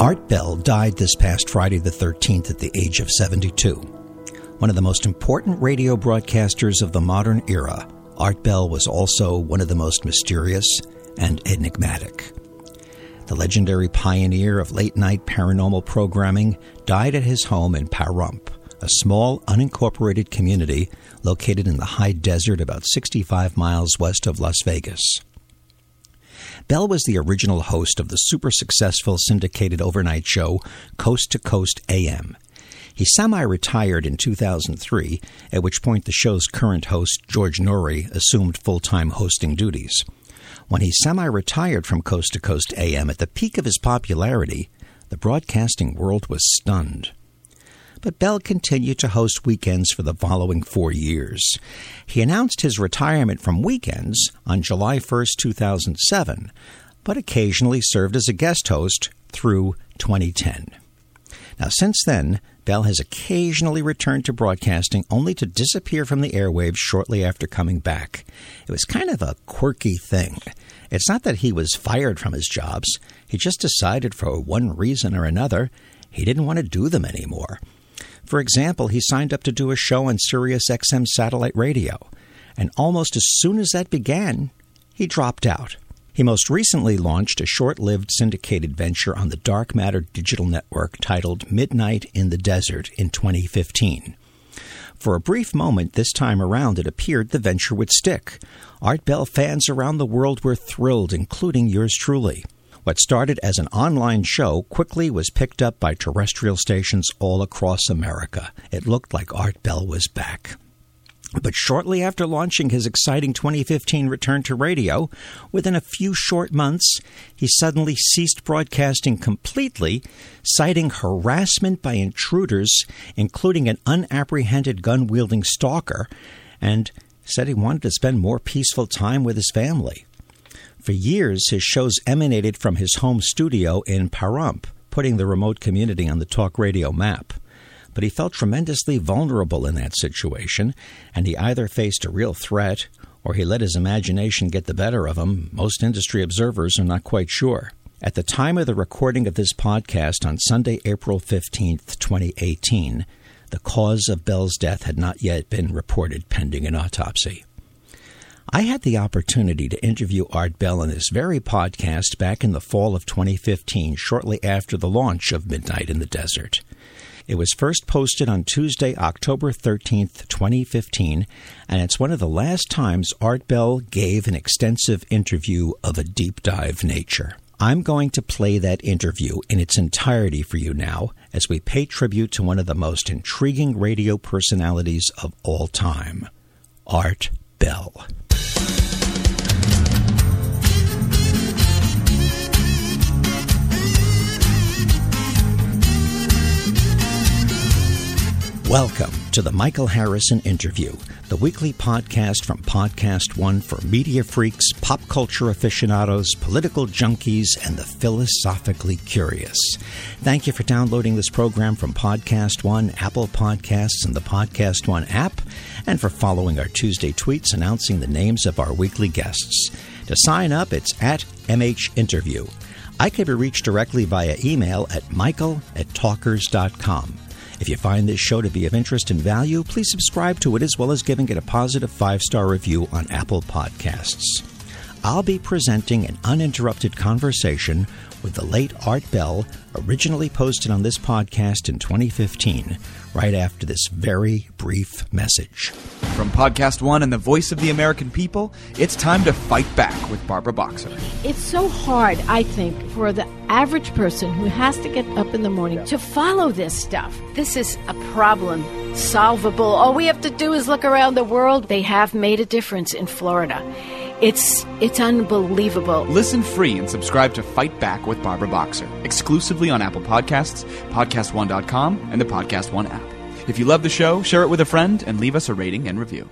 Art Bell died this past Friday the 13th at the age of 72. One of the most important radio broadcasters of the modern era, Art Bell was also one of the most mysterious and enigmatic. The legendary pioneer of late night paranormal programming died at his home in Pahrump, a small unincorporated community located in the high desert about 65 miles west of Las Vegas. Bell was the original host of the super successful syndicated overnight show Coast to Coast AM. He semi retired in 2003, at which point the show's current host, George Noory, assumed full time hosting duties. When he semi retired from Coast to Coast AM at the peak of his popularity, the broadcasting world was stunned but Bell continued to host weekends for the following four years. He announced his retirement from weekends on July 1, 2007, but occasionally served as a guest host through 2010. Now, since then, Bell has occasionally returned to broadcasting only to disappear from the airwaves shortly after coming back. It was kind of a quirky thing. It's not that he was fired from his jobs, he just decided for one reason or another he didn't want to do them anymore. For example, he signed up to do a show on Sirius XM satellite radio, and almost as soon as that began, he dropped out. He most recently launched a short lived syndicated venture on the Dark Matter digital network titled Midnight in the Desert in 2015. For a brief moment this time around, it appeared the venture would stick. Art Bell fans around the world were thrilled, including yours truly. What started as an online show quickly was picked up by terrestrial stations all across America. It looked like Art Bell was back. But shortly after launching his exciting 2015 return to radio, within a few short months, he suddenly ceased broadcasting completely, citing harassment by intruders, including an unapprehended gun wielding stalker, and said he wanted to spend more peaceful time with his family. For years, his shows emanated from his home studio in Pahrump, putting the remote community on the talk radio map. But he felt tremendously vulnerable in that situation, and he either faced a real threat or he let his imagination get the better of him. Most industry observers are not quite sure. At the time of the recording of this podcast on Sunday, April 15th, 2018, the cause of Bell's death had not yet been reported pending an autopsy. I had the opportunity to interview Art Bell in this very podcast back in the fall of 2015, shortly after the launch of Midnight in the Desert. It was first posted on Tuesday, October 13th, 2015, and it's one of the last times Art Bell gave an extensive interview of a deep dive nature. I'm going to play that interview in its entirety for you now as we pay tribute to one of the most intriguing radio personalities of all time, Art Bell. Welcome to the Michael Harrison Interview, the weekly podcast from Podcast One for media freaks, pop culture aficionados, political junkies, and the philosophically curious. Thank you for downloading this program from Podcast One, Apple Podcasts, and the Podcast One app, and for following our Tuesday tweets announcing the names of our weekly guests. To sign up, it's at MH Interview. I can be reached directly via email at michael at talkers.com. If you find this show to be of interest and value, please subscribe to it as well as giving it a positive five star review on Apple Podcasts. I'll be presenting an uninterrupted conversation with the late Art Bell, originally posted on this podcast in 2015, right after this very brief message. From Podcast One and the voice of the American people, it's time to fight back with Barbara Boxer. It's so hard, I think, for the average person who has to get up in the morning to follow this stuff. This is a problem solvable. All we have to do is look around the world. They have made a difference in Florida. It's it's unbelievable. Listen free and subscribe to Fight Back with Barbara Boxer exclusively on Apple Podcasts, podcast1.com, and the Podcast One app. If you love the show, share it with a friend and leave us a rating and review.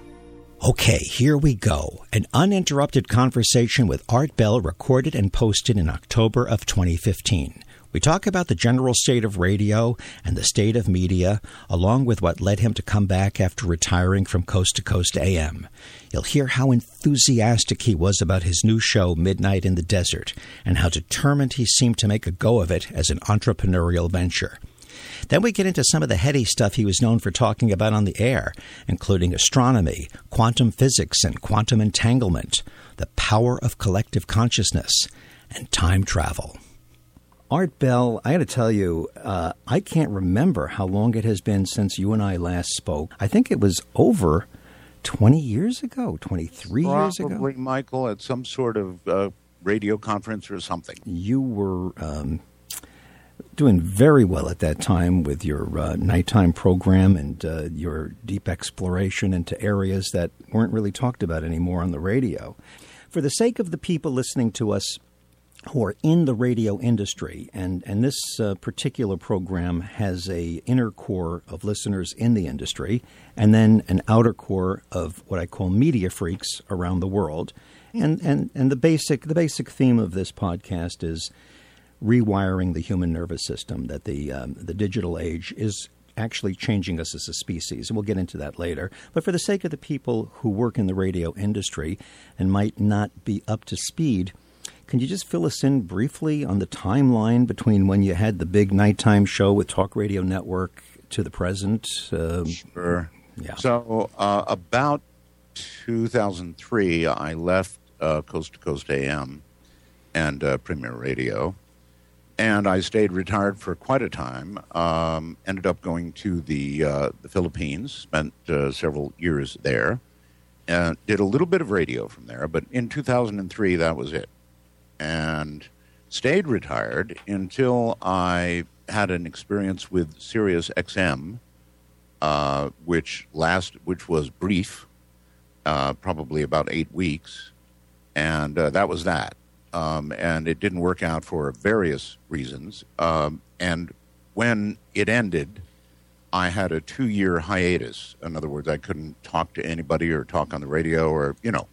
Okay, here we go. An uninterrupted conversation with Art Bell recorded and posted in October of 2015. We talk about the general state of radio and the state of media, along with what led him to come back after retiring from Coast to Coast AM. You'll hear how enthusiastic he was about his new show, Midnight in the Desert, and how determined he seemed to make a go of it as an entrepreneurial venture. Then we get into some of the heady stuff he was known for talking about on the air, including astronomy, quantum physics, and quantum entanglement, the power of collective consciousness, and time travel. Art Bell, I got to tell you, uh, I can't remember how long it has been since you and I last spoke. I think it was over 20 years ago, 23 Probably, years ago. Probably, Michael, at some sort of uh, radio conference or something. You were um, doing very well at that time with your uh, nighttime program and uh, your deep exploration into areas that weren't really talked about anymore on the radio. For the sake of the people listening to us who are in the radio industry, and, and this uh, particular program has a inner core of listeners in the industry, and then an outer core of what I call media freaks around the world. And, and, and the basic the basic theme of this podcast is rewiring the human nervous system. That the um, the digital age is actually changing us as a species, we'll get into that later. But for the sake of the people who work in the radio industry and might not be up to speed, can you just fill us in briefly on the timeline between when you had the big nighttime show with Talk Radio Network to the present? Um, Sure. Yeah. So uh, about 2003, I left uh, Coast to Coast AM and uh, Premier Radio, and I stayed retired for quite a time. Um, ended up going to the uh, the Philippines, spent uh, several years there, and did a little bit of radio from there. But in 2003, that was it, and stayed retired until I had an experience with Sirius XM uh, which last which was brief, uh, probably about eight weeks, and uh, that was that. Um, and it didn't work out for various reasons. Um, and when it ended, I had a two-year hiatus. In other words, I couldn't talk to anybody or talk on the radio, or you know.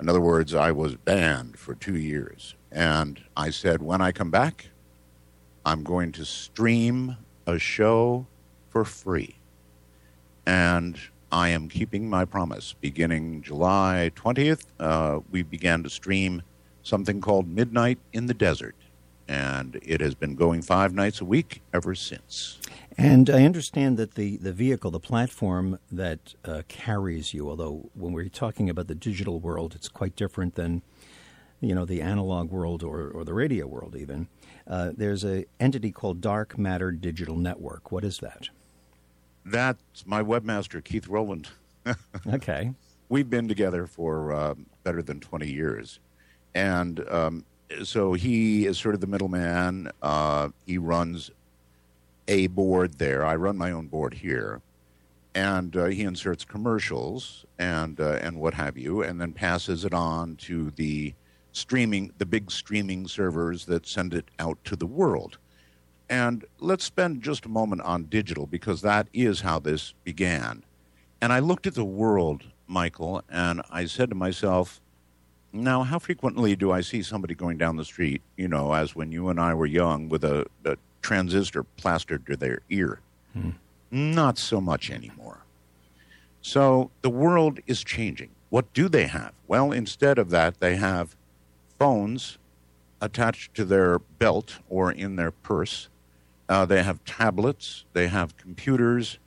In other words, I was banned for two years. And I said, when I come back, I'm going to stream a show for free. And I am keeping my promise. Beginning July 20th, uh, we began to stream something called Midnight in the Desert. And it has been going five nights a week ever since. And I understand that the, the vehicle, the platform that uh, carries you, although when we're talking about the digital world, it's quite different than you know the analog world or, or the radio world even. Uh, there's a entity called Dark Matter Digital Network. What is that? That's my webmaster, Keith Rowland. Okay. We've been together for uh, better than 20 years. And um, so he is sort of the middleman. Uh, he runs a board there. I run my own board here. And uh, he inserts commercials and, uh, and what have you, and then passes it on to the streaming, the big streaming servers that send it out to the world. And let's spend just a moment on digital because that is how this began. And I looked at the world, Michael, and I said to myself, now, how frequently do I see somebody going down the street, you know, as when you and I were young, with a, a transistor plastered to their ear? Not so much anymore. So the world is changing. What do they have? Well, instead of that, they have phones attached to their belt or in their purse. Uh, they have tablets. They have computers.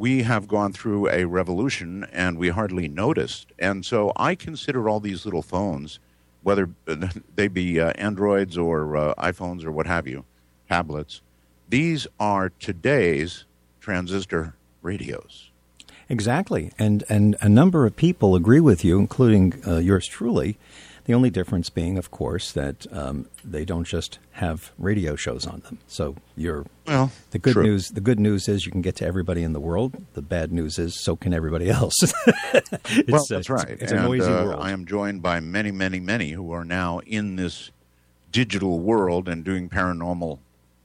We have gone through a revolution and we hardly noticed. And so I consider all these little phones, whether they be uh, Androids or uh, iPhones or what have you, tablets, these are today's transistor radios. Exactly, and and a number of people agree with you, including uh, yours truly. The only difference being, of course, that um, they don't just have radio shows on them. So you're Well, the good true. news. The good news is you can get to everybody in the world. The bad news is so can everybody else. It's, well, that's right. It's, it's a noisy uh, world. I am joined by many, many, many who are now in this digital world and doing paranormal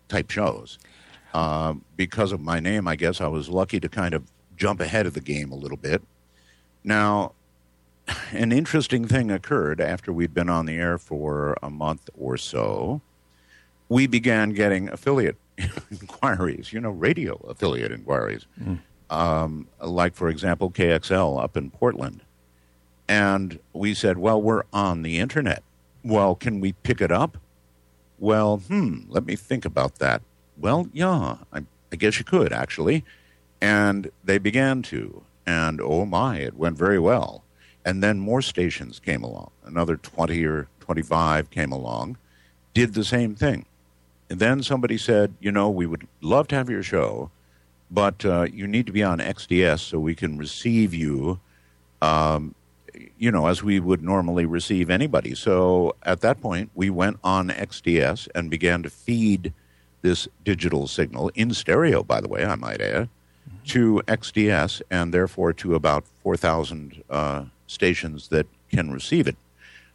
type shows. Uh, because of my name, I guess I was lucky to kind of jump ahead of the game a little bit. Now, an interesting thing occurred after we'd been on the air for a month or so. we began getting affiliate inquiries, you know, radio affiliate inquiries. Mm. Um, like, for example, KXL up in Portland. And we said, well, we're on the internet. Well, can we pick it up? Well, hmm, let me think about that. Well, yeah, I, I guess you could, actually. And they began to. And oh my, it went very well. And then more stations came along. Another 20 or 25 came along, did the same thing. And then somebody said, you know, we would love to have your show, but uh, you need to be on XDS so we can receive you, um, you know, as we would normally receive anybody. So at that point, we went on XDS and began to feed this digital signal in stereo, by the way, I might add, to XDS and therefore to about 4,000 uh, stations that can receive it.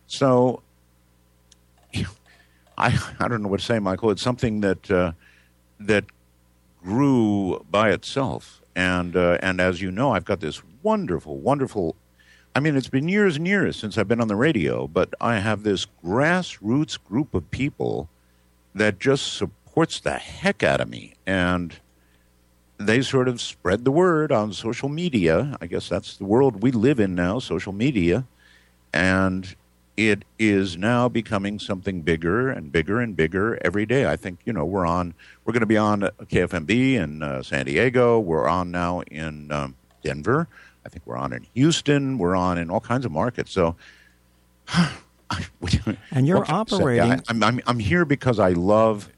So I, I don't know what to say, Michael. It's something that uh, that grew by itself, and uh, and as you know, I've got this wonderful, wonderful. I mean, it's been years and years since I've been on the radio, but I have this grassroots group of people that just supports the heck out of me, and they sort of spread the word on social media. I guess that's the world we live in now, social media. And it is now becoming something bigger and bigger and bigger every day. I think, you know, we're on, we're going to be on KFMB in uh, San Diego. We're on now in um, Denver. I think we're on in Houston. We're on in all kinds of markets. So, and you're operating. I, I'm, I'm, I'm here because I love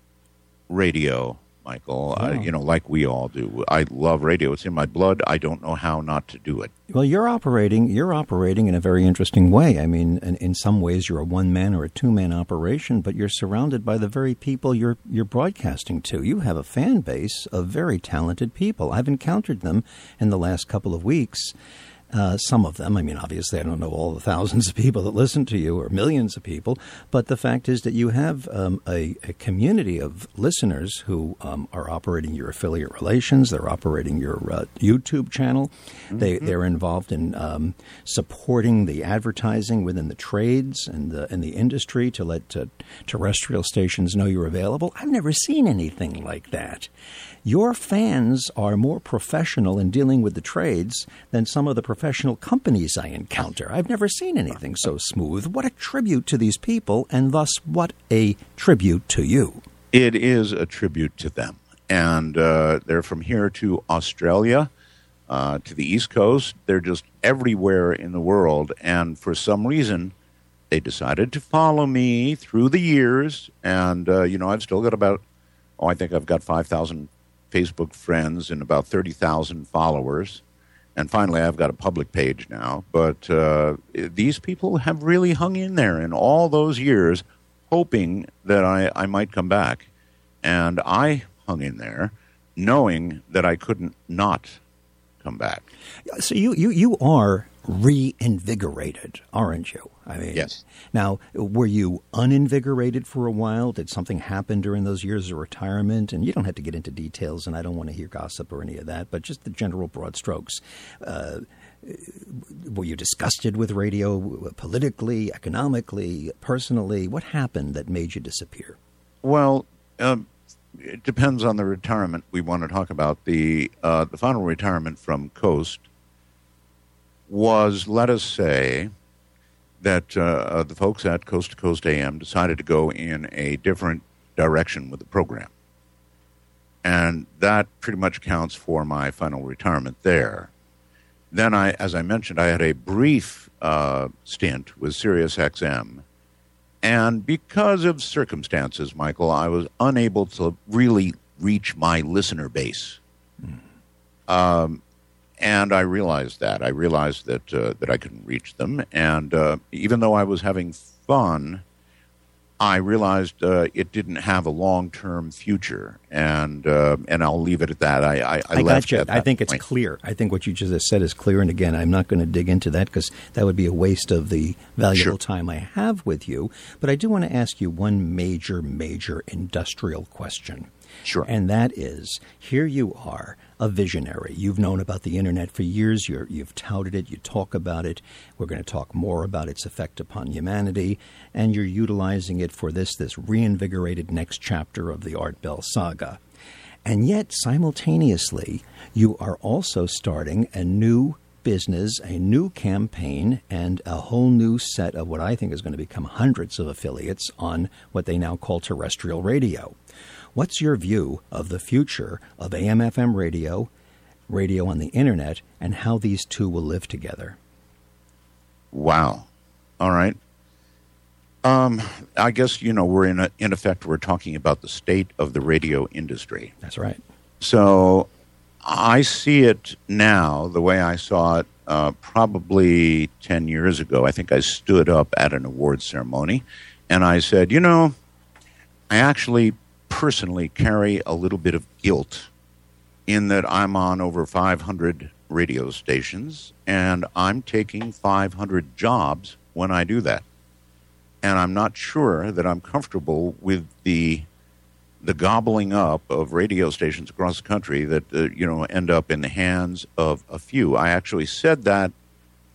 radio Michael. Uh, you know, like we all do. I love radio. It's in my blood. I don't know how not to do it. Well, you're operating. You're operating in a very interesting way. I mean, in, in some ways, you're a one man or a two man operation, but you're surrounded by the very people you're you're broadcasting to. You have a fan base of very talented people. I've encountered them in the last couple of weeks uh, some of them. I mean, obviously, I don't know all the thousands of people that listen to you or millions of people, but the fact is that you have um, a, a, community of listeners who um, are operating your affiliate relations. They're operating your uh, YouTube channel. Mm-hmm. They they're involved in um, supporting the advertising within the trades and the in the industry to let uh, terrestrial stations know you're available. I've never seen anything like that. Your fans are more professional in dealing with the trades than some of the professional companies I encounter. I've never seen anything so smooth. What a tribute to these people, and thus, what a tribute to you. It is a tribute to them. And uh, they're from here to Australia. Uh, to the East Coast. They're just everywhere in the world. And for some reason, they decided to follow me through the years. And, uh, you know, I've still got about, oh, I think I've got 5,000 Facebook friends and about 30,000 followers. And finally, I've got a public page now. But uh, these people have really hung in there in all those years, hoping that I, I might come back. And I hung in there, knowing that I couldn't not come back. So you, you, you are reinvigorated, aren't you? I mean, yes. Now, were you uninvigorated for a while? Did something happen during those years of retirement? And you don't have to get into details, and I don't want to hear gossip or any of that, but just the general broad strokes. Uh, were you disgusted with radio politically, economically, personally? What happened that made you disappear? Well, um, it depends on the retirement we want to talk about. The uh, the final retirement from Coast was, let us say, that uh, uh, the folks at Coast to Coast AM decided to go in a different direction with the program. And that pretty much counts for my final retirement there. Then, I, as I mentioned, I had a brief uh, stint with SiriusXM. And because of circumstances, Michael, I was unable to really reach my listener base. Mm. Um, and I realized that. I realized that uh, that I couldn't reach them, and uh, even though I was having fun, I realized uh, it didn't have a long term future, and uh, and I'll leave it at that. I I, I, I got you. I think point. it's clear. I think what you just said is clear. And again, I'm not going to dig into that because that would be a waste of the valuable sure. time I have with you. But I do want to ask you one major, major industrial question. Sure. And that is here you are, a visionary. You've known about the internet for years. you have touted it. You talk about it. We're going to talk more about its effect upon humanity. And you're utilizing it for this, this reinvigorated next chapter of the Art Bell saga. And yet, simultaneously, you are also starting a new business, a new campaign, and a whole new set of what I think is going to become hundreds of affiliates on what they now call terrestrial radio. What's your view of the future of AM FM radio, radio on the internet, and how these two will live together? Wow. All right. Um, I guess you know we're in a, in effect we're talking about the state of the radio industry. That's right. So I see it now the way I saw it uh, probably ten years ago. I think I stood up at an award ceremony and I said, you know, I actually personally carry a little bit of guilt in that I'm on over 500 radio stations and I'm taking 500 jobs when I do that and I'm not sure that I'm comfortable with the the gobbling up of radio stations across the country that uh, you know end up in the hands of a few. I actually said that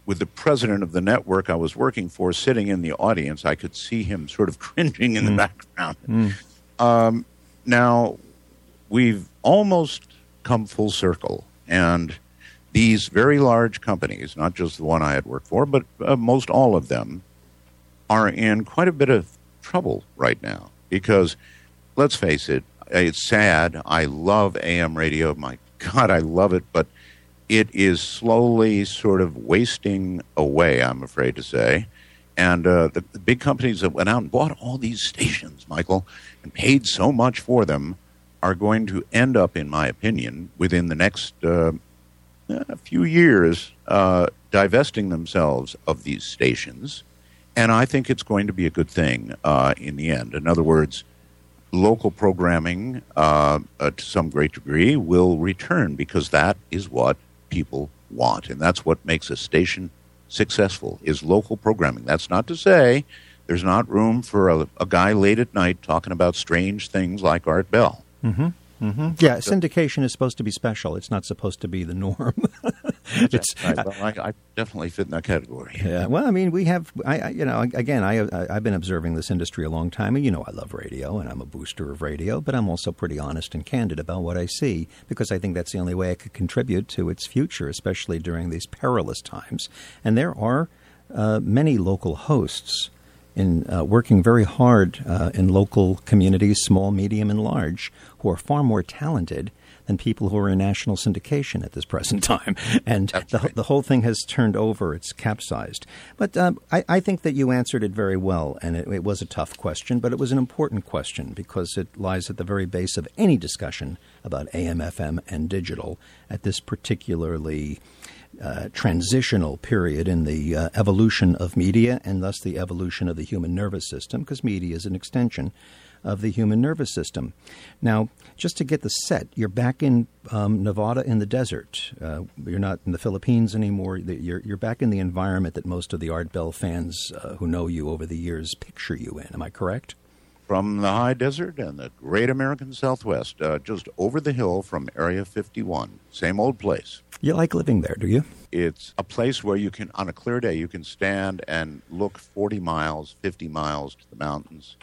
with the president of the network I was working for sitting in the audience. I could see him sort of cringing in the mm. background. Mm. Um, now we've almost come full circle, and these very large companies, not just the one I had worked for, but uh, most all of them, are in quite a bit of trouble right now because let's face it, it's sad. I love AM radio. My God, I love it, but it is slowly sort of wasting away, I'm afraid to say. And uh, the, the, big companies that went out and bought all these stations, Michael, and paid so much for them, are going to end up, in my opinion, within the next uh, few years, uh, divesting themselves of these stations and I think it's going to be a good thing uh, in the end. In other words, local programming, uh, uh, to some great degree, will return because that is what people want, and that's what makes a station successful is local programming. That's not to say there's not room for a, a guy late at night talking about strange things like Art Bell. Mm-hmm. Mm-hmm. Yeah, syndication is supposed to be special. It's not supposed to be the norm. it's, right. well, I, I, definitely fit in that category. Yeah. Well, I mean, we have, I, I you know, again, I, I, have been observing this industry a long time, and you know, I love radio, and I'm a booster of radio, but I'm also pretty honest and candid about what I see because I think that's the only way I could contribute to its future, especially during these perilous times. And there are uh, many local hosts in uh, working very hard uh, in local communities, small, medium, and large, who are far more talented than people who are in national syndication at this present time. And the, right. the whole thing has turned over, it's capsized. But um, I, I, think that you answered it very well, and it, it was a tough question, but it was an important question because it lies at the very base of any discussion about AM, FM, and digital at this particularly uh, transitional period in the uh, evolution of media and thus the evolution of the human nervous system, because media is an extension of the human nervous system. Now, just to get the set, you're back in um, Nevada in the desert. Uh, you're not in the Philippines anymore. You're, you're back in the environment that most of the Art Bell fans uh, who know you over the years picture you in. Am I correct? From the high desert and the great American Southwest, uh, just over the hill from Area 51. Same old place. You like living there, do you? It's a place where you can, on a clear day, you can stand and look 40 miles, 50 miles to the mountains.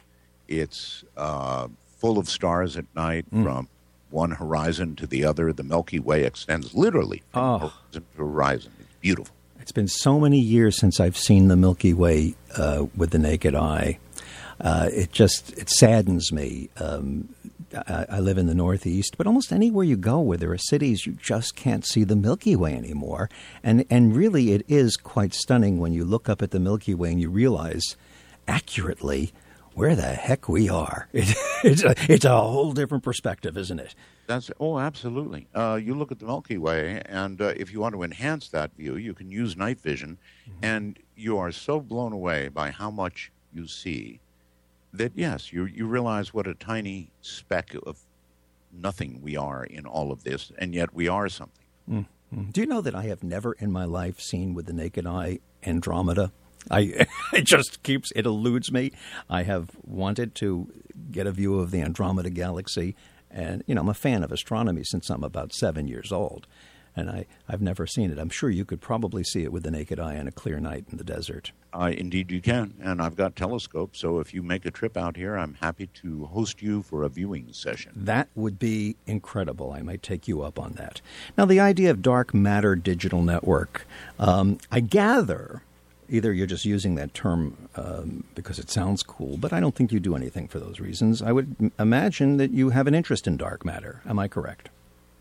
It's uh, full of stars at night mm. from one horizon to the other. The Milky Way extends literally from oh. horizon to horizon. It's beautiful. It's been so many years since I've seen the Milky Way uh, with the naked eye. Uh, it just it saddens me. Um, I, I, live in the Northeast, but almost anywhere you go where there are cities, you just can't see the Milky Way anymore. And and really, it is quite stunning when you look up at the Milky Way and you realize accurately where the heck we are. It, it's a it's a whole different perspective, isn't it? That's oh, absolutely. Uh, you look at the Milky Way, and uh, if you want to enhance that view, you can use night vision, mm-hmm. and you are so blown away by how much you see that yes, you you realize what a tiny speck of nothing we are in all of this, and yet we are something. Mm-hmm. Do you know that I have never in my life seen with the naked eye Andromeda? I it just keeps it eludes me. I have wanted to get a view of the Andromeda galaxy And, you know, I'm a fan of astronomy since I'm about seven years old. And I, I've never seen it. I'm sure you could probably see it with the naked eye on a clear night in the desert. Uh, indeed, you can. And I've got telescopes, so if you make a trip out here, I'm happy to host you for a viewing session. That would be incredible. I might take you up on that. Now, the idea of dark matter digital network, um, I gather either you're just using that term um, because it sounds cool, but I don't think you do anything for those reasons. I would m- imagine that you have an interest in dark matter. Am I correct?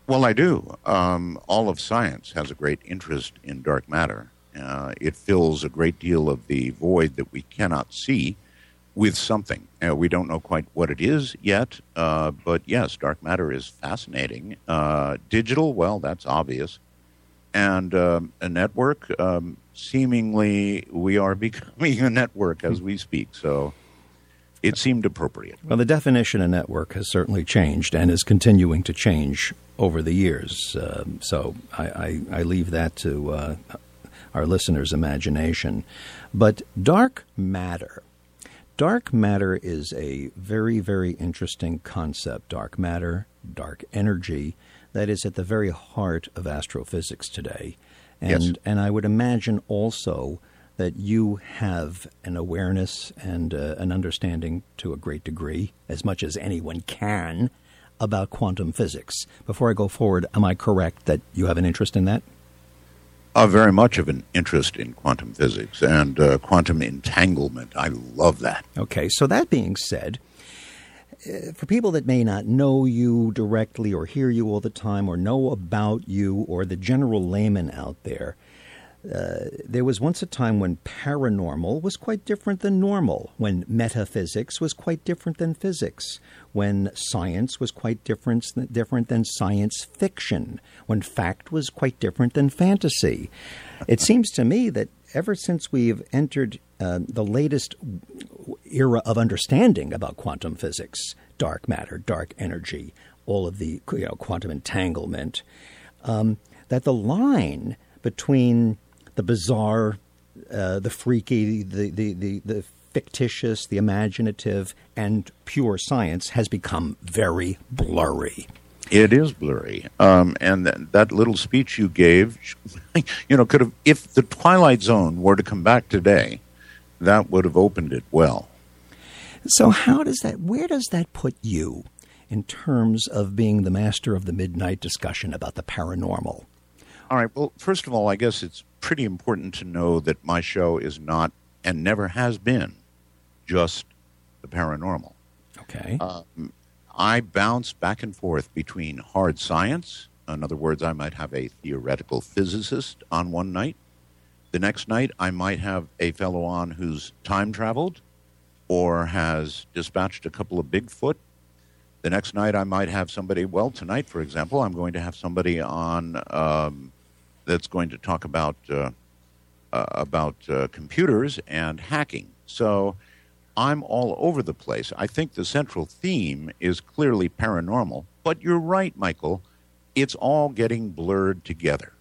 Well, I do. Um, all of science has a great interest in dark matter. Uh, it fills a great deal of the void that we cannot see with something. Uh, we don't know quite what it is yet, uh, but yes, dark matter is fascinating. Uh, digital, well, that's obvious. And um, a network, um, seemingly we are becoming a network as we speak. So it seemed appropriate. Well, the definition of network has certainly changed and is continuing to change over the years. Uh, so I, I, I, leave that to uh, our listeners' imagination. But dark matter. Dark matter is a very, very interesting concept. Dark matter, dark energy, that is at the very heart of astrophysics today. And, yes. and I would imagine also that you have an awareness and uh, an understanding to a great degree, as much as anyone can, about quantum physics. Before I go forward, am I correct that you have an interest in that? Uh, very much of an interest in quantum physics and uh, quantum entanglement. I love that. Okay, so that being said, for people that may not know you directly or hear you all the time or know about you or the general layman out there, uh, there was once a time when paranormal was quite different than normal, when metaphysics was quite different than physics, when science was quite different, different than science fiction, when fact was quite different than fantasy. It seems to me that ever since we've entered uh, the latest era of understanding about quantum physics, dark matter, dark energy, all of the you know, quantum entanglement, um, that the line between the bizarre, uh, the freaky, the, the, the, the fictitious, the imaginative, and pure science has become very blurry. It is blurry, um, and that, that little speech you gave, you know, could have if the Twilight Zone were to come back today, that would have opened it well. So, how does that? Where does that put you in terms of being the master of the midnight discussion about the paranormal? All right. Well, first of all, I guess it's pretty important to know that my show is not and never has been just the paranormal. Okay. Um, I bounce back and forth between hard science. In other words, I might have a theoretical physicist on one night. The next night, I might have a fellow on who's time traveled or has dispatched a couple of Bigfoot. The next night, I might have somebody, well, tonight, for example, I'm going to have somebody on um, that's going to talk about uh, uh, about uh, computers and hacking. So I'm all over the place. I think the central theme is clearly paranormal, but you're right, Michael. It's all getting blurred together.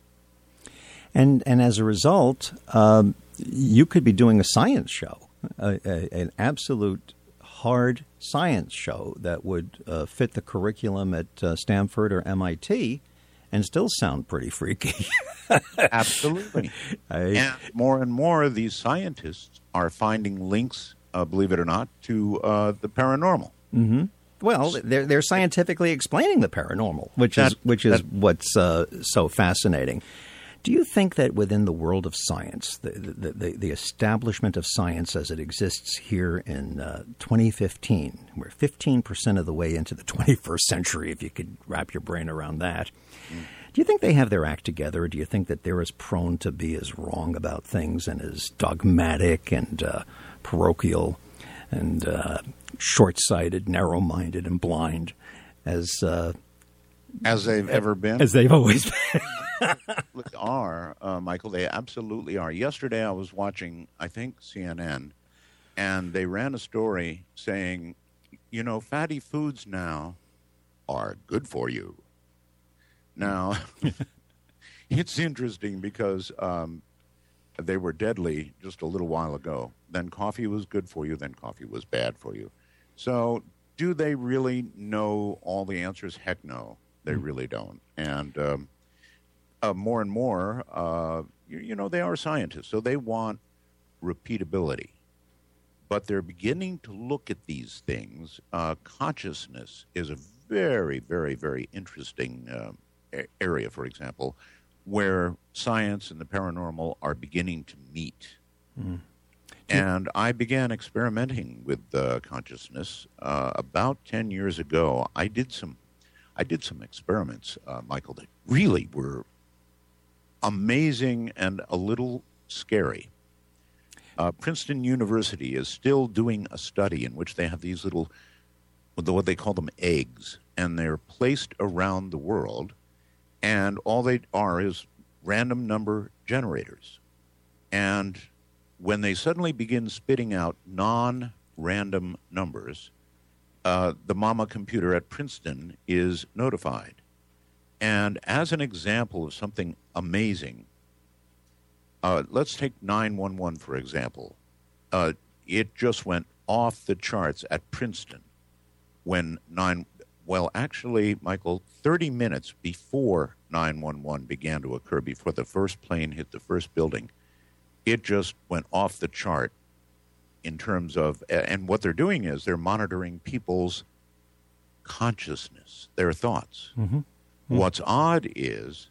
And and as a result, um, you could be doing a science show, a, a, an absolute hard science show that would uh, fit the curriculum at uh, Stanford or MIT and still sound pretty freaky. Absolutely. I, and more and more, these scientists are finding links, uh, believe it or not, to uh, the paranormal. Mm-hmm. Well, they're they're scientifically explaining the paranormal, which that, is which is that, what's uh, so fascinating. Do you think that within the world of science, the, the, the, the establishment of science as it exists here in uh, 2015, we're 15% of the way into the 21st century, if you could wrap your brain around that, do you think they have their act together, do you think that they're as prone to be as wrong about things and as dogmatic and uh, parochial and uh, short sighted, narrow minded, and blind as uh, as they've ever been? As they've always been. Are, uh, Michael. They absolutely are. Yesterday, I was watching, I think, CNN, and they ran a story saying, you know, fatty foods now are good for you. Now, it's interesting because um, they were deadly just a little while ago. Then coffee was good for you, then coffee was bad for you. So do they really know all the answers? Heck no, they really don't. And um, uh, more and more, uh, you, you know, they are scientists, so they want repeatability. But they're beginning to look at these things. Uh, consciousness is a very, very, very interesting uh, area, for example, where science and the paranormal are beginning to meet. And I began experimenting with uh, consciousness uh, about ten years ago. I did some, I did some experiments, uh, Michael, that really were amazing and a little scary. Uh, Princeton University is still doing a study in which they have these little, what they call them eggs, and they're placed around the world, and all they are is random number generators. And when they suddenly begin spitting out non random numbers, uh, the mama computer at Princeton is notified. And as an example of something amazing, uh, let's take 911 for example. Uh, it just went off the charts at Princeton when 9 well actually Michael 30 minutes before 911 began to occur before the first plane hit the first building it just went off the chart in terms of and what they're doing is they're monitoring people's consciousness their thoughts Mm-hmm. what's odd is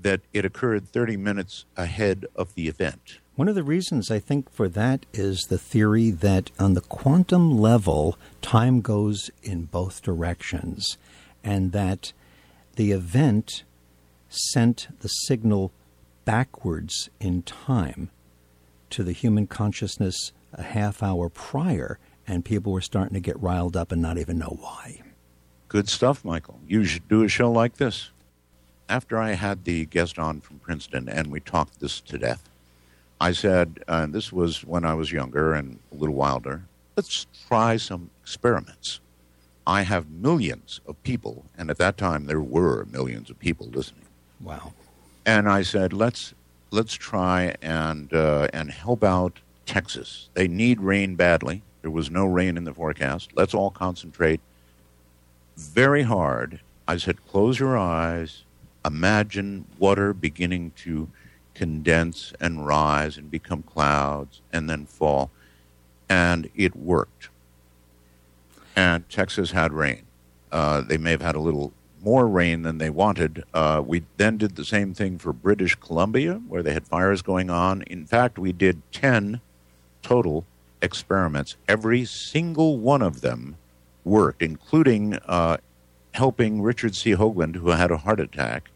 that it occurred 30 minutes ahead of the event One of the reasons I think for that is the theory that on the quantum level, time goes in both directions, and that the event sent the signal backwards in time to the human consciousness a half hour prior, and people were starting to get riled up and not even know why. Good stuff, Michael. You should do a show like this. After I had the guest on from Princeton and we talked this to death, I said, uh, and this was when I was younger and a little wilder, let's try some experiments. I have millions of people, and at that time there were millions of people listening. Wow. And I said, let's let's try and uh, and help out Texas. They need rain badly. There was no rain in the forecast. Let's all concentrate very hard. I said, close your eyes. Imagine water beginning to condense and rise and become clouds and then fall. And it worked. And Texas had rain. Uh, they may have had a little more rain than they wanted. Uh, we then did the same thing for British Columbia, where they had fires going on. In fact, we did 10 total experiments. Every single one of them worked, including uh, helping Richard C. Hoagland, who had a heart attack.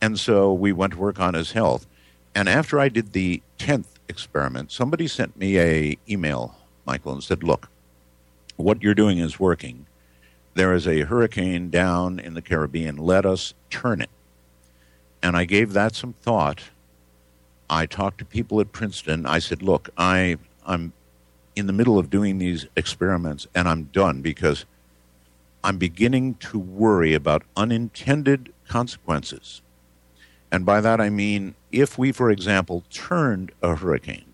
And so we went to work on his health. And after I did the 10th experiment, somebody sent me a email, Michael, and said, look, what you're doing is working. There is a hurricane down in the Caribbean. Let us turn it. And I gave that some thought. I talked to people at Princeton. I said, look, I, I'm in the middle of doing these experiments and I'm done because I'm beginning to worry about unintended consequences. And by that I mean if we, for example, turned a hurricane,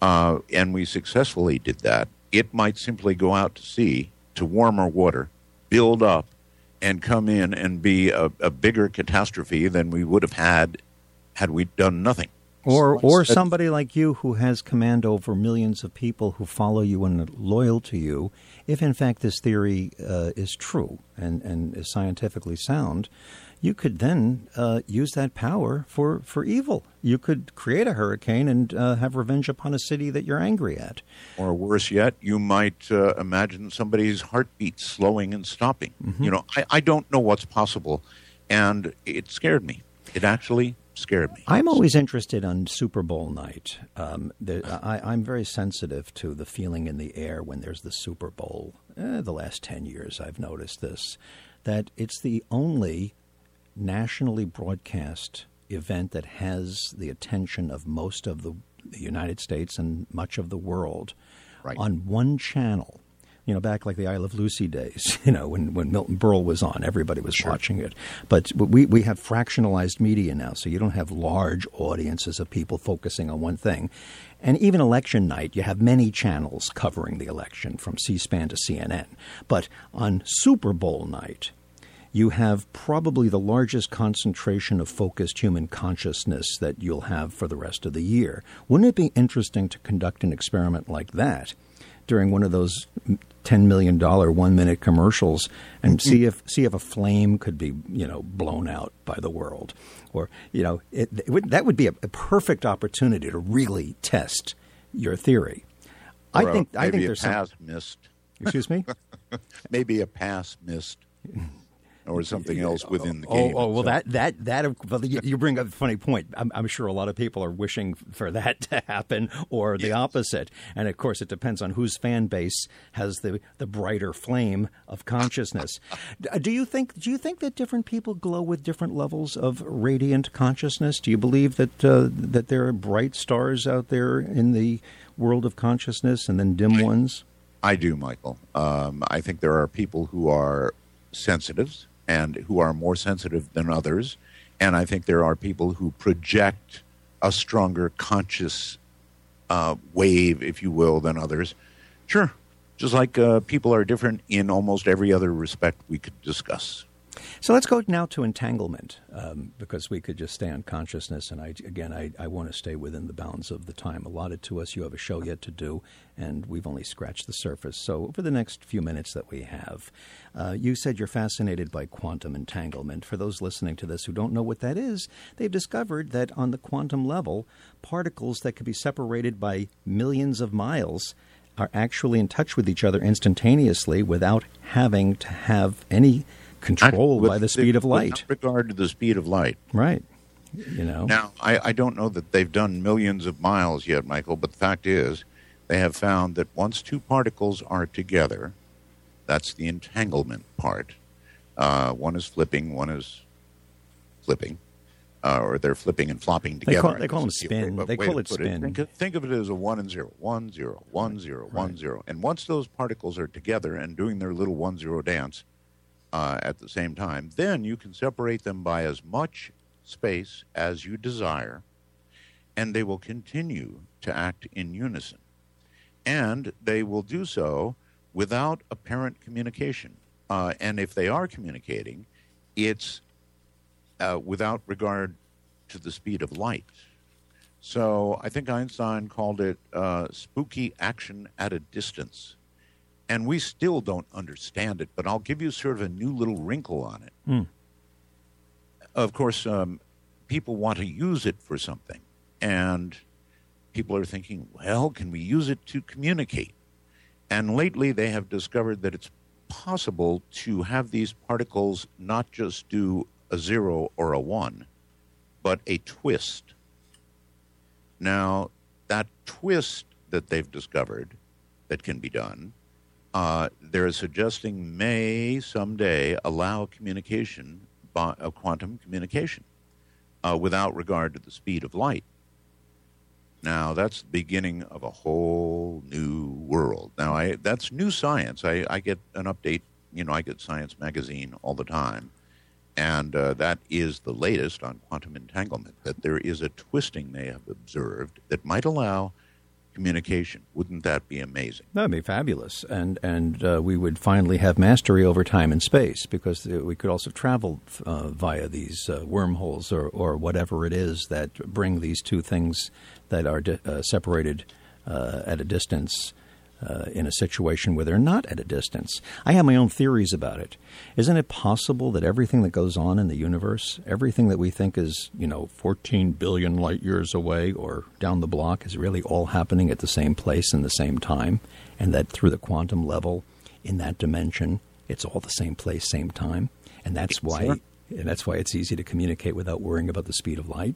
uh, and we successfully did that, it might simply go out to sea to warmer water, build up, and come in and be a, a bigger catastrophe than we would have had had we done nothing. Or, or somebody like you who has command over millions of people who follow you and are loyal to you, if in fact this theory uh, is true and, and is scientifically sound, you could then uh, use that power for, for evil. You could create a hurricane and uh, have revenge upon a city that you're angry at. Or worse yet, you might uh, imagine somebody's heartbeat slowing and stopping. You know, I, I don't know what's possible, and it scared me. It actually scared me. I'm always interested on Super Bowl night. Um, the, I, I'm very sensitive to the feeling in the air when there's the Super Bowl. Eh, the last 10 years, I've noticed this that it's the only nationally broadcast event that has the attention of most of the, the United States and much of the world Right. on one channel. You know, back like the I Love Lucy days, you know, when, when Milton Berle was on, everybody was sure. watching it. But we, we have fractionalized media now, so you don't have large audiences of people focusing on one thing. And even election night, you have many channels covering the election, from C SPAN to CNN. But on Super Bowl night, you have probably the largest concentration of focused human consciousness that you'll have for the rest of the year. Wouldn't it be interesting to conduct an experiment like that during one of those ten million dollar one minute commercials and mm-hmm. see if see if a flame could be you know blown out by the world, or you know it, it would, that would be a, a, perfect opportunity to really test your theory. Or I think I think there's some missed. Excuse me. maybe a pass missed. or something else within the oh, game. Oh, well, so. that that that well, you bring up a funny point. I'm, I'm, sure a lot of people are wishing for that to happen, or the yes. opposite. And of course, it depends on whose fan base has the the brighter flame of consciousness. do you think do you think that different people glow with different levels of radiant consciousness? Do you believe that uh, that there are bright stars out there in the world of consciousness, and then dim ones? I do, Michael. Um, I think there are people who are sensitives and who are more sensitive than others. And I think there are people who project a stronger conscious uh, wave, if you will, than others. Sure. Just like uh, people are different in almost every other respect we could discuss. So let's go now to entanglement, um, because we could just stay on consciousness. And I, again, I, I want to stay within the bounds of the time allotted to us. You have a show yet to do, and we've only scratched the surface. So, over the next few minutes that we have, uh, you said you're fascinated by quantum entanglement. For those listening to this who don't know what that is, they've discovered that on the quantum level, particles that could be separated by millions of miles are actually in touch with each other instantaneously without having to have any control by the speed of light. With regard to the speed of light. Right. You know. Now, I, I don't know that they've done millions of miles yet, Michael, but the fact is they have found that once two particles are together, that's the entanglement part. Uh, one is flipping, one is flipping, uh, or they're flipping and flopping together. They call, they call them spin. They call it spin. It. Think, of, think, of it as a one and zero, one zero, one zero, right. one zero. And once those particles are together and doing their little one zero dance uh, at the same time, then you can separate them by as much space as you desire, and they will continue to act in unison. And they will do so without apparent communication. Uh, and if they are communicating, it's uh, without regard to the speed of light. So I think Einstein called it uh, spooky action at a distance. And we still don't understand it, but I'll give you sort of a new little wrinkle on it. Mm. Of course, um, people want to use it for something. And people are thinking, well, can we use it to communicate? And lately, they have discovered that it's possible to have these particles not just do a zero or a one, but a twist. Now, that twist that they've discovered that can be done, uh, they're suggesting may someday allow communication, by, uh, quantum communication, uh, without regard to the speed of light. Now that's the beginning of a whole new world. Now I that's new science. I, I get an update. You know, I get Science Magazine all the time, and uh, that is the latest on quantum entanglement. That there is a twisting they have observed that might allow communication. Wouldn't that be amazing? That'd be fabulous, and and uh, we would finally have mastery over time and space because we could also travel uh, via these uh, wormholes or or whatever it is that bring these two things that are di- uh, separated uh, at a distance uh, in a situation where they're not at a distance. I have my own theories about it. Isn't it possible that everything that goes on in the universe, everything that we think is, you know, 14 billion light years away or down the block, is really all happening at the same place in the same time? And that through the quantum level, in that dimension, it's all the same place, same time? And that's why. Sure. And that's why it's easy to communicate without worrying about the speed of light.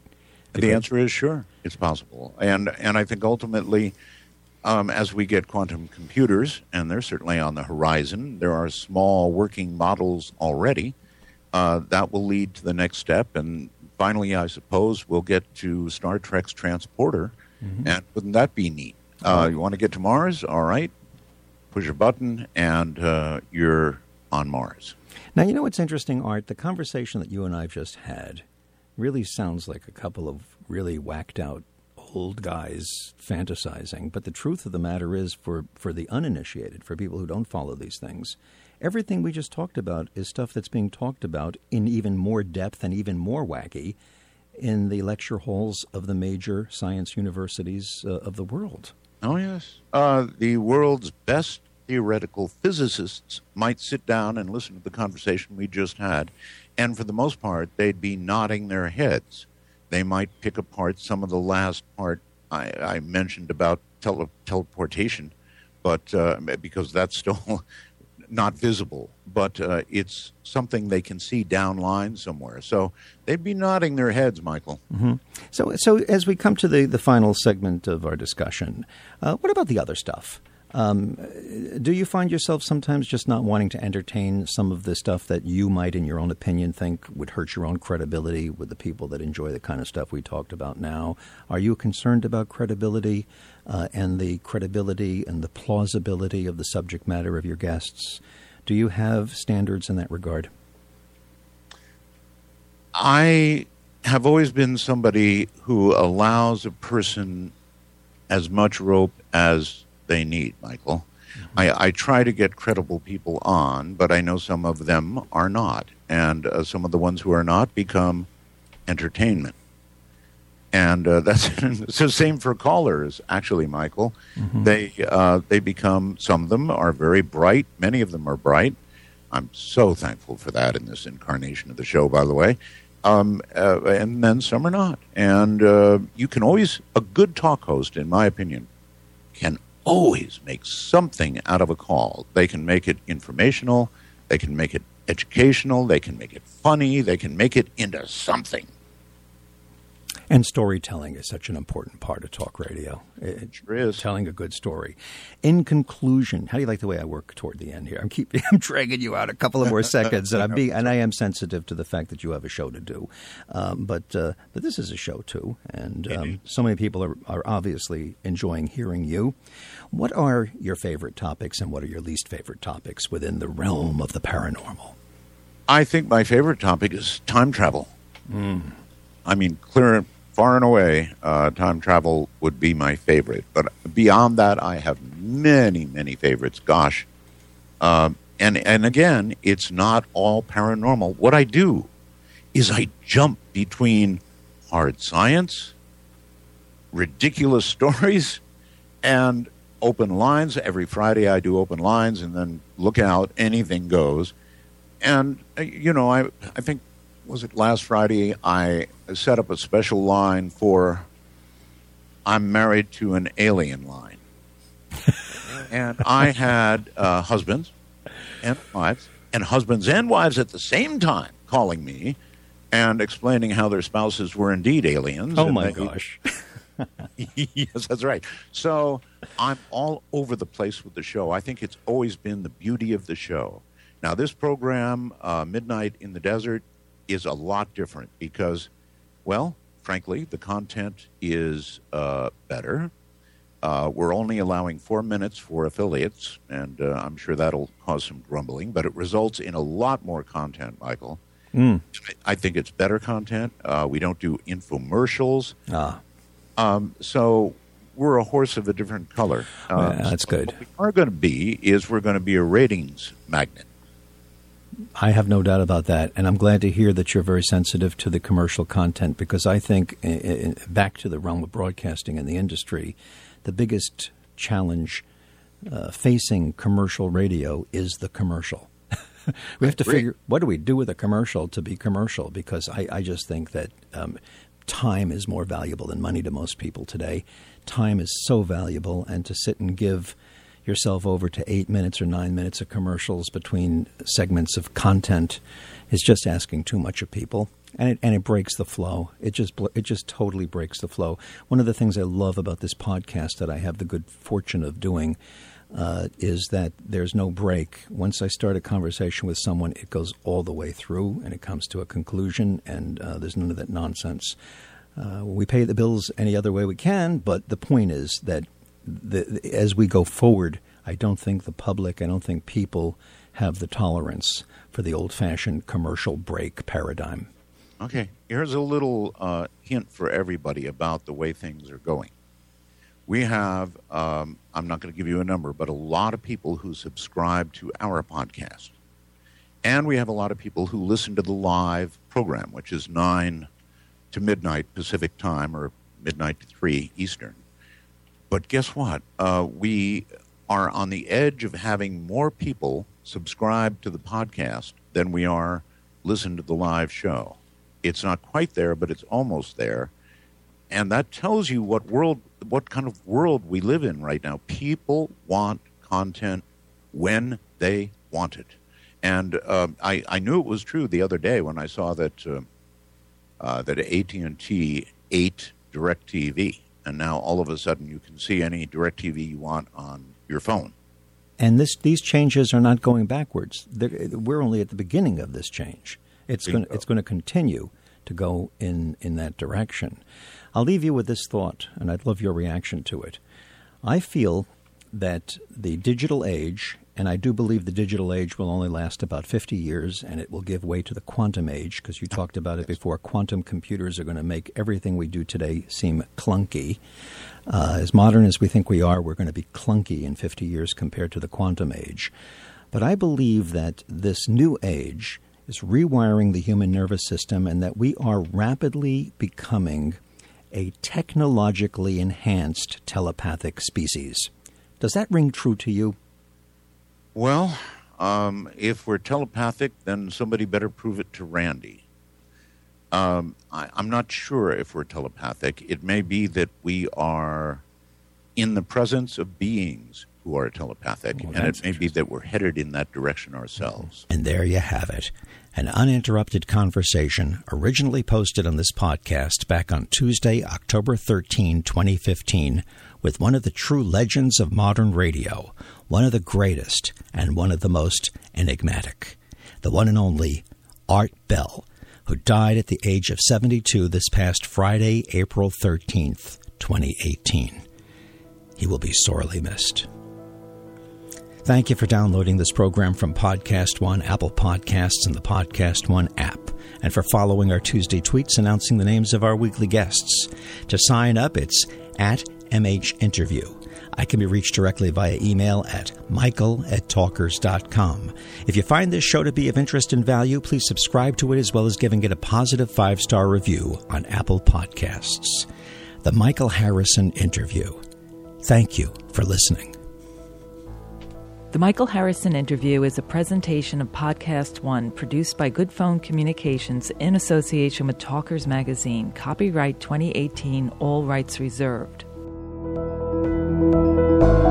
The answer is sure, it's possible, and and I think ultimately, um, as we get quantum computers, and they're certainly on the horizon, there are small working models already. Uh, that will lead to the next step, and finally, I suppose we'll get to Star Trek's transporter, mm-hmm. and wouldn't that be neat? Uh, you want to get to Mars? All right, push a button, and uh, you're on Mars. Now, you know what's interesting, Art? The conversation that you and I've just had really sounds like a couple of really whacked out old guys fantasizing. But the truth of the matter is, for, for the uninitiated, for people who don't follow these things, everything we just talked about is stuff that's being talked about in even more depth and even more wacky in the lecture halls of the major science universities uh, of the world. Oh, yes. Uh, the world's best theoretical physicists might sit down and listen to the conversation we just had, and for the most part, they'd be nodding their heads. They might pick apart some of the last part I, I mentioned about tele- teleportation, but uh, because that's still not visible, but uh, it's something they can see down line somewhere. So they'd be nodding their heads, Michael. Mm-hmm. So, so as we come to the, the final segment of our discussion, uh, what about the other stuff? Um, do you find yourself sometimes just not wanting to entertain some of the stuff that you might, in your own opinion, think would hurt your own credibility with the people that enjoy the kind of stuff we talked about now? Are you concerned about credibility uh, and the credibility and the plausibility of the subject matter of your guests? Do you have standards in that regard? I have always been somebody who allows a person as much rope as they need, Michael. Mm-hmm. I, I, try to get credible people on, but I know some of them are not. And uh, some of the ones who are not become entertainment. And uh, that's the same for callers, actually, Michael. Mm-hmm. They, uh, they become, some of them are very bright, many of them are bright. I'm so thankful for that in this incarnation of the show, by the way. Um, uh, and then some are not. And uh, you can always, a good talk host, in my opinion, can always make something out of a call. They can make it informational, they can make it educational, they can make it funny, they can make it into something. And storytelling is such an important part of talk radio. It sure is. Telling a good story. In conclusion, how do you like the way I work toward the end here? I'm keeping I'm dragging you out a couple of more seconds, and I'm being and I am sensitive to the fact that you have a show to do. Um, but uh, but this is a show too, and um, so many people are, are obviously enjoying hearing you. What are your favorite topics, and what are your least favorite topics within the realm of the paranormal? I think my favorite topic is time travel. Mm. I mean, clear far and away, uh, time travel would be my favorite. But beyond that, I have many, many favorites. Gosh, uh, and and again, it's not all paranormal. What I do is I jump between hard science, ridiculous stories, and open lines. Every Friday, I do open lines, and then look out, anything goes. And uh, you know, I I think was it last Friday? I set up a special line for I'm married to an alien line. and I had uh, husbands and wives, and husbands and wives at the same time calling me and explaining how their spouses were indeed aliens. Oh, my gosh. yes, that's right. So I'm all over the place with the show. I think it's always been the beauty of the show. Now, this program, uh, Midnight in the Desert, is a lot different because, well, frankly, the content is uh, better. Uh, we're only allowing four minutes for affiliates, and uh, I'm sure that'll cause some grumbling, but it results in a lot more content, Michael. Mm. I think it's better content. Uh, we don't do infomercials. Ah. Um, so we're a horse of a different color. Um, yeah, that's so good. What we are going to be is we're going to be a ratings magnet. I have no doubt about that, and I'm glad to hear that you're very sensitive to the commercial content because I think, back to the realm of broadcasting and the industry, the biggest challenge uh, facing commercial radio is the commercial. we have to figure what do we do with a commercial to be commercial because I, I just think that um, time is more valuable than money to most people today. Time is so valuable, and to sit and give yourself over to eight minutes or nine minutes of commercials between segments of content is just asking too much of people. And it, and it breaks the flow. It just it just totally breaks the flow. One of the things I love about this podcast that I have the good fortune of doing uh, is that there's no break. Once I start a conversation with someone, it goes all the way through and it comes to a conclusion, and uh, there's none of that nonsense. Uh, we pay the bills any other way we can, but the point is that the, as we go forward, I don't think the public, I don't think people have the tolerance for the old fashioned commercial break paradigm. Okay, here's a little uh, hint for everybody about the way things are going. We have, um, I'm not going to give you a number, but a lot of people who subscribe to our podcast. And we have a lot of people who listen to the live program, which is 9 to midnight Pacific time or midnight to 3 Eastern. But guess what? Uh, we are on the edge of having more people subscribe to the podcast than we are listen to the live show. It's not quite there, but it's almost there. And that tells you what world what kind of world we live in right now. People want content when they want it. And uh, I, I knew it was true the other day when I saw that uh, uh, that AT and T ate Directv, and now all of a sudden you can see any Directv you want on your phone. And this, these changes are not going backwards. They're, we're only at the beginning of this change. It's going, it's going to continue to go in, in that direction. I'll leave you with this thought, and I'd love your reaction to it. I feel that the digital age, and I do believe the digital age will only last about 50 years and it will give way to the quantum age, because you talked about it before. Quantum computers are going to make everything we do today seem clunky. Uh, as modern as we think we are, we're going to be clunky in 50 years compared to the quantum age. But I believe that this new age is rewiring the human nervous system and that we are rapidly becoming a technologically enhanced telepathic species. Does that ring true to you? Well, um, if we're telepathic, then somebody better prove it to Randi. Um, I, am not sure if we're telepathic. It may be that we are in the presence of beings who are telepathic, well, and it may be that we're headed in that direction ourselves. And there you have it an uninterrupted conversation originally posted on this podcast back on Tuesday, October 13, 2015, with one of the true legends of modern radio, one of the greatest and one of the most enigmatic, the one and only Art Bell who died at the age of 72 this past Friday, April 13th, 2018. He will be sorely missed. Thank you for downloading this program from Podcast One, Apple Podcasts, and the Podcast One app, and for following our Tuesday tweets announcing the names of our weekly guests. To sign up, it's at MH Interview. I can be reached directly via email at michael at talkers.com. If you find this show to be of interest and value, please subscribe to it as well as giving it a positive five star review on Apple Podcasts. The Michael Harrison Interview. Thank you for listening. The Michael Harrison interview is a presentation of Podcast One produced by Goodphone Communications in association with Talkers Magazine. Copyright 2018, all rights reserved. thank you